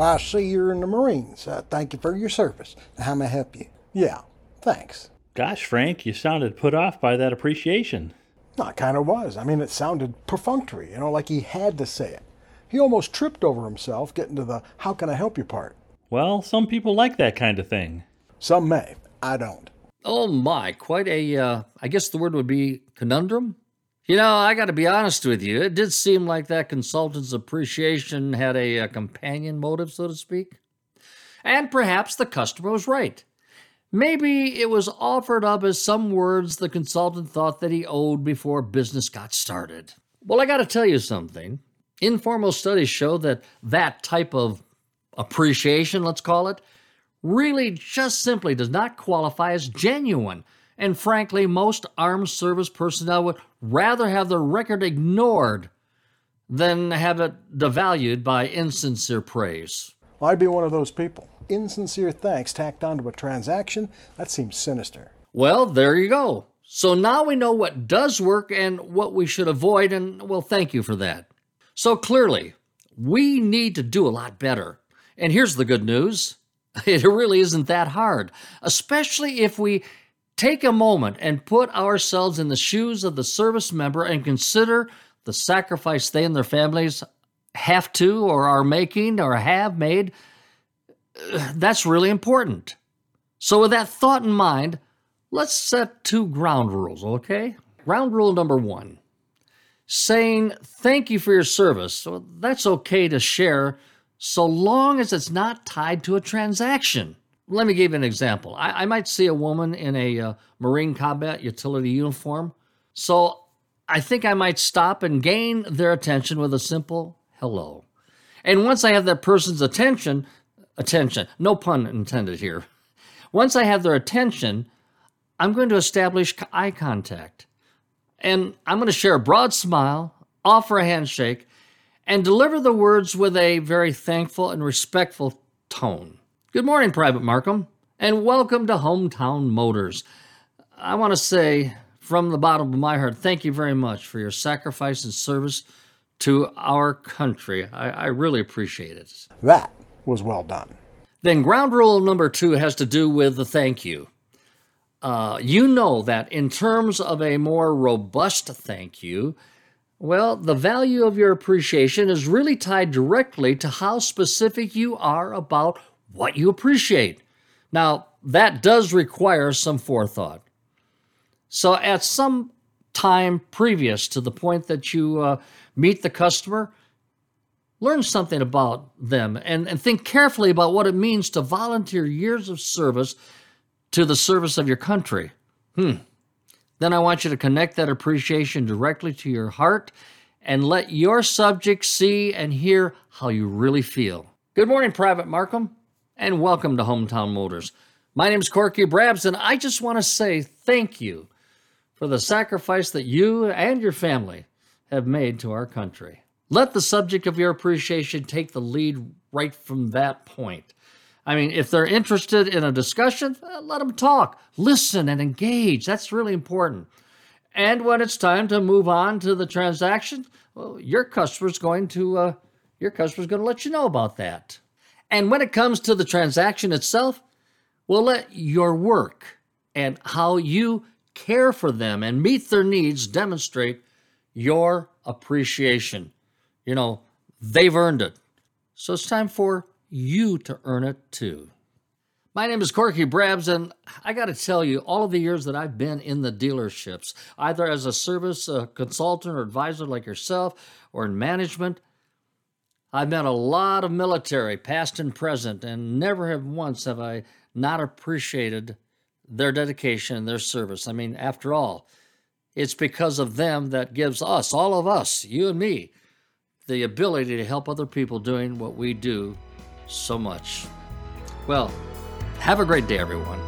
Well, I see you're in the Marines. Uh, thank you for your service. How may I help you? Yeah, thanks. Gosh, Frank, you sounded put off by that appreciation. No, it kind of was. I mean, it sounded perfunctory, you know, like he had to say it. He almost tripped over himself getting to the how can I help you part. Well, some people like that kind of thing. Some may. I don't. Oh my, quite a, uh, I guess the word would be conundrum? You know, I got to be honest with you. It did seem like that consultant's appreciation had a, a companion motive, so to speak. And perhaps the customer was right. Maybe it was offered up as some words the consultant thought that he owed before business got started. Well, I got to tell you something. Informal studies show that that type of appreciation, let's call it, really just simply does not qualify as genuine. And frankly, most armed service personnel would rather have their record ignored than have it devalued by insincere praise. Well, I'd be one of those people. Insincere thanks tacked onto a transaction? That seems sinister. Well, there you go. So now we know what does work and what we should avoid, and well, thank you for that. So clearly, we need to do a lot better. And here's the good news it really isn't that hard, especially if we take a moment and put ourselves in the shoes of the service member and consider the sacrifice they and their families have to or are making or have made. That's really important. So, with that thought in mind, let's set two ground rules, okay? Ground rule number one saying thank you for your service. That's okay to share so long as it's not tied to a transaction. Let me give you an example. I, I might see a woman in a uh, Marine combat utility uniform. So I think I might stop and gain their attention with a simple hello. And once I have that person's attention, attention, no pun intended here. Once I have their attention, I'm going to establish eye contact. And I'm going to share a broad smile, offer a handshake, and deliver the words with a very thankful and respectful tone. Good morning, Private Markham, and welcome to Hometown Motors. I want to say from the bottom of my heart, thank you very much for your sacrifice and service to our country. I, I really appreciate it. That was well done. Then, ground rule number two has to do with the thank you. Uh, you know that in terms of a more robust thank you, well, the value of your appreciation is really tied directly to how specific you are about what you appreciate. Now, that does require some forethought. So, at some time previous to the point that you uh, meet the customer, learn something about them and, and think carefully about what it means to volunteer years of service to the service of your country. Hmm. Then I want you to connect that appreciation directly to your heart and let your subject see and hear how you really feel. Good morning, Private Markham, and welcome to Hometown Motors. My name is Corky Brabbs, and I just want to say thank you for the sacrifice that you and your family have made to our country. Let the subject of your appreciation take the lead right from that point. I mean, if they're interested in a discussion, uh, let them talk, listen, and engage. That's really important. And when it's time to move on to the transaction, well, your customer's going to uh, your customer's going to let you know about that. And when it comes to the transaction itself, we'll let your work and how you care for them and meet their needs demonstrate your appreciation. You know, they've earned it. So it's time for you to earn it too. My name is Corky Brabbs, and I got to tell you, all of the years that I've been in the dealerships, either as a service uh, consultant or advisor like yourself, or in management, I've met a lot of military, past and present, and never have once have I not appreciated their dedication and their service. I mean, after all, it's because of them that gives us, all of us, you and me, the ability to help other people doing what we do so much. Well, have a great day, everyone.